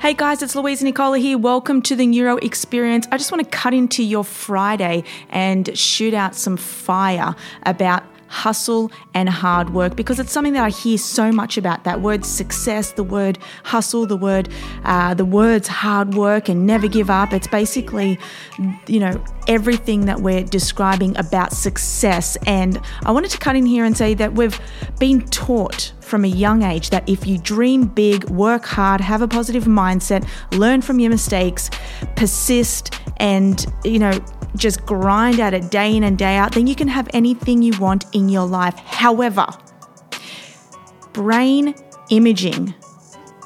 Hey guys, it's Louisa Nicola here. Welcome to the Neuro Experience. I just want to cut into your Friday and shoot out some fire about hustle and hard work because it's something that I hear so much about that word success, the word hustle, the word, uh, the words hard work and never give up. It's basically, you know, everything that we're describing about success. And I wanted to cut in here and say that we've been taught from a young age that if you dream big, work hard, have a positive mindset, learn from your mistakes, persist, and, you know, just grind at it day in and day out, then you can have anything you want in your life. However, brain imaging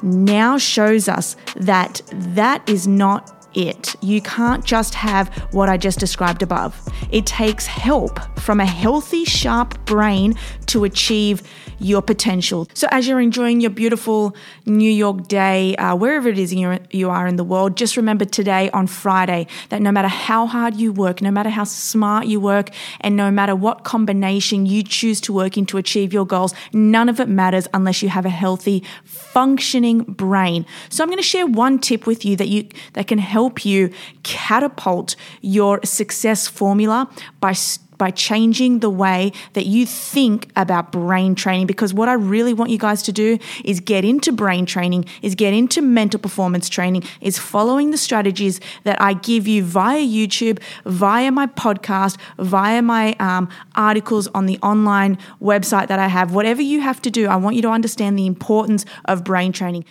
now shows us that that is not it. You can't just have what I just described above. It takes help from a healthy, sharp brain to achieve your potential. So, as you're enjoying your beautiful New York day, uh, wherever it is you you are in the world, just remember today on Friday that no matter how hard you work, no matter how smart you work, and no matter what combination you choose to work in to achieve your goals, none of it matters unless you have a healthy, functioning brain. So, I'm going to share one tip with you that you that can help you catapult your success formula by by changing the way that you think about brain training. Because what I really want you guys to do is get into brain training, is get into mental performance training, is following the strategies that I give you via YouTube, via my podcast, via my um, articles on the online website that I have. Whatever you have to do, I want you to understand the importance of brain training.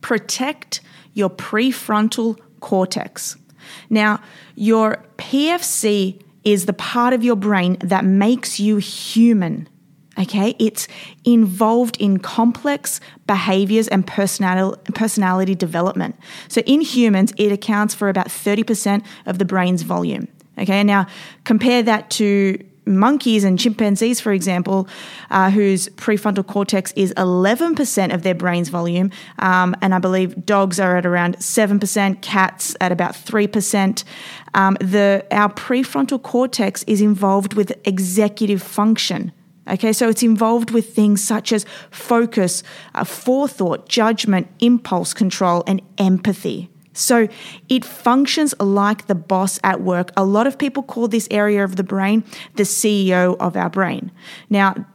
Protect your prefrontal cortex. Now, your PFC is the part of your brain that makes you human. Okay, it's involved in complex behaviors and personality, development. So, in humans, it accounts for about 30% of the brain's volume. Okay, now compare that to monkeys and chimpanzees, for example, uh, whose prefrontal cortex is 11% of their brain's volume, um, and I believe dogs are at around 7%, cats at about 3%. Um, the, our prefrontal cortex is involved with executive function. Okay, so it's involved with things such as focus, uh, forethought, judgment, impulse control, and empathy. So it functions like the boss at work. A lot of people call this area of the brain the CEO of our brain. Now,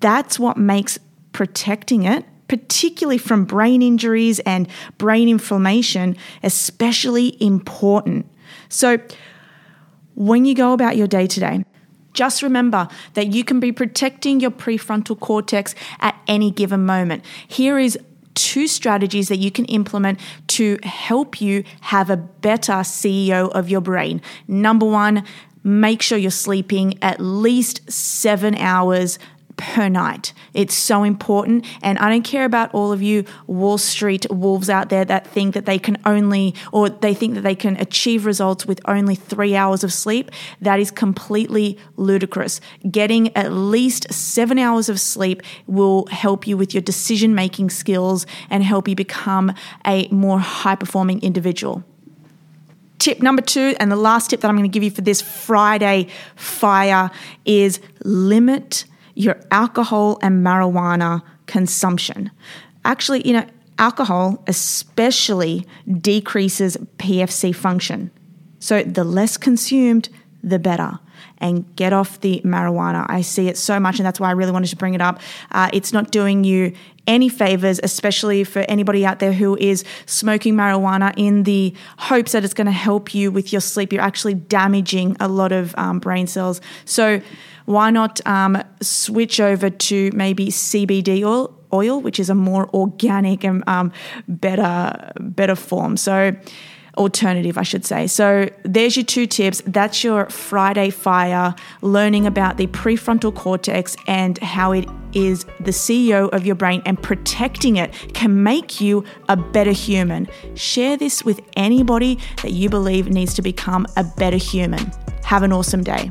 that's what makes protecting it, particularly from brain injuries and brain inflammation, especially important. So, when you go about your day to day, just remember that you can be protecting your prefrontal cortex at any given moment. Here is two strategies that you can implement to help you have a better CEO of your brain. Number one, make sure you're sleeping at least seven hours per night. It's so important. And I don't care about all of you Wall Street wolves out there that think that they can only, or they think that they can achieve results with only three hours of sleep. That is completely ludicrous. Getting at least seven hours of sleep will help you with your decision making skills and help you become a more high performing individual. Tip number two, and the last tip that I'm going to give you for this Friday fire is limit your alcohol and marijuana consumption. Actually, you know, alcohol especially decreases PFC function. So the less consumed, the better. And get off the marijuana. I see it so much, and that's why I really wanted to bring it up. Uh, it's not doing you any favors, especially for anybody out there who is smoking marijuana in the hopes that it's going to help you with your sleep. You're actually damaging a lot of um, brain cells. So, why not um, switch over to maybe CBD oil, oil, which is a more organic and um, better better form. So alternative, I should say. So there's your two tips. That's your Friday fire, learning about the prefrontal cortex and how it is the CEO of your brain and protecting it can make you a better human. Share this with anybody that you believe needs to become a better human. Have an awesome day.